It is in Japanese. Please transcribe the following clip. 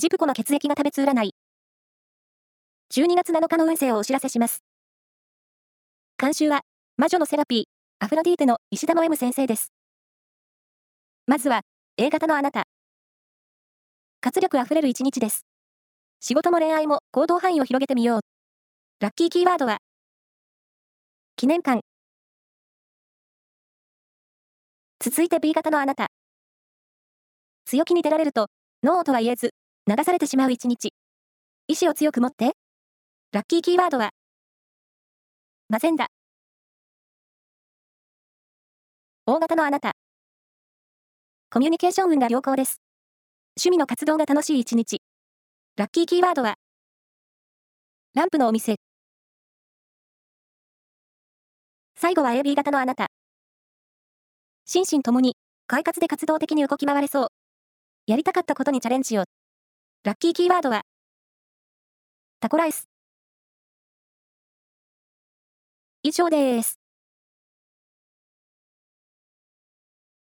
ジプコの血液が食べつ占い。12月7日の運勢をお知らせします。監修は、魔女のセラピー、アフロディーテの石田の M 先生です。まずは、A 型のあなた。活力あふれる一日です。仕事も恋愛も行動範囲を広げてみよう。ラッキーキーワードは、記念館。続いて B 型のあなた。強気に出られると、ノーとは言えず、流されてしまう一日。意志を強く持って。ラッキーキーワードは、マゼンダ。大型のあなた。コミュニケーション運が良好です。趣味の活動が楽しい一日。ラッキーキーワードは、ランプのお店。最後は AB 型のあなた。心身ともに、快活で活動的に動き回れそう。やりたかったことにチャレンジを。ラッキーキーワードは、タコライス。以上です。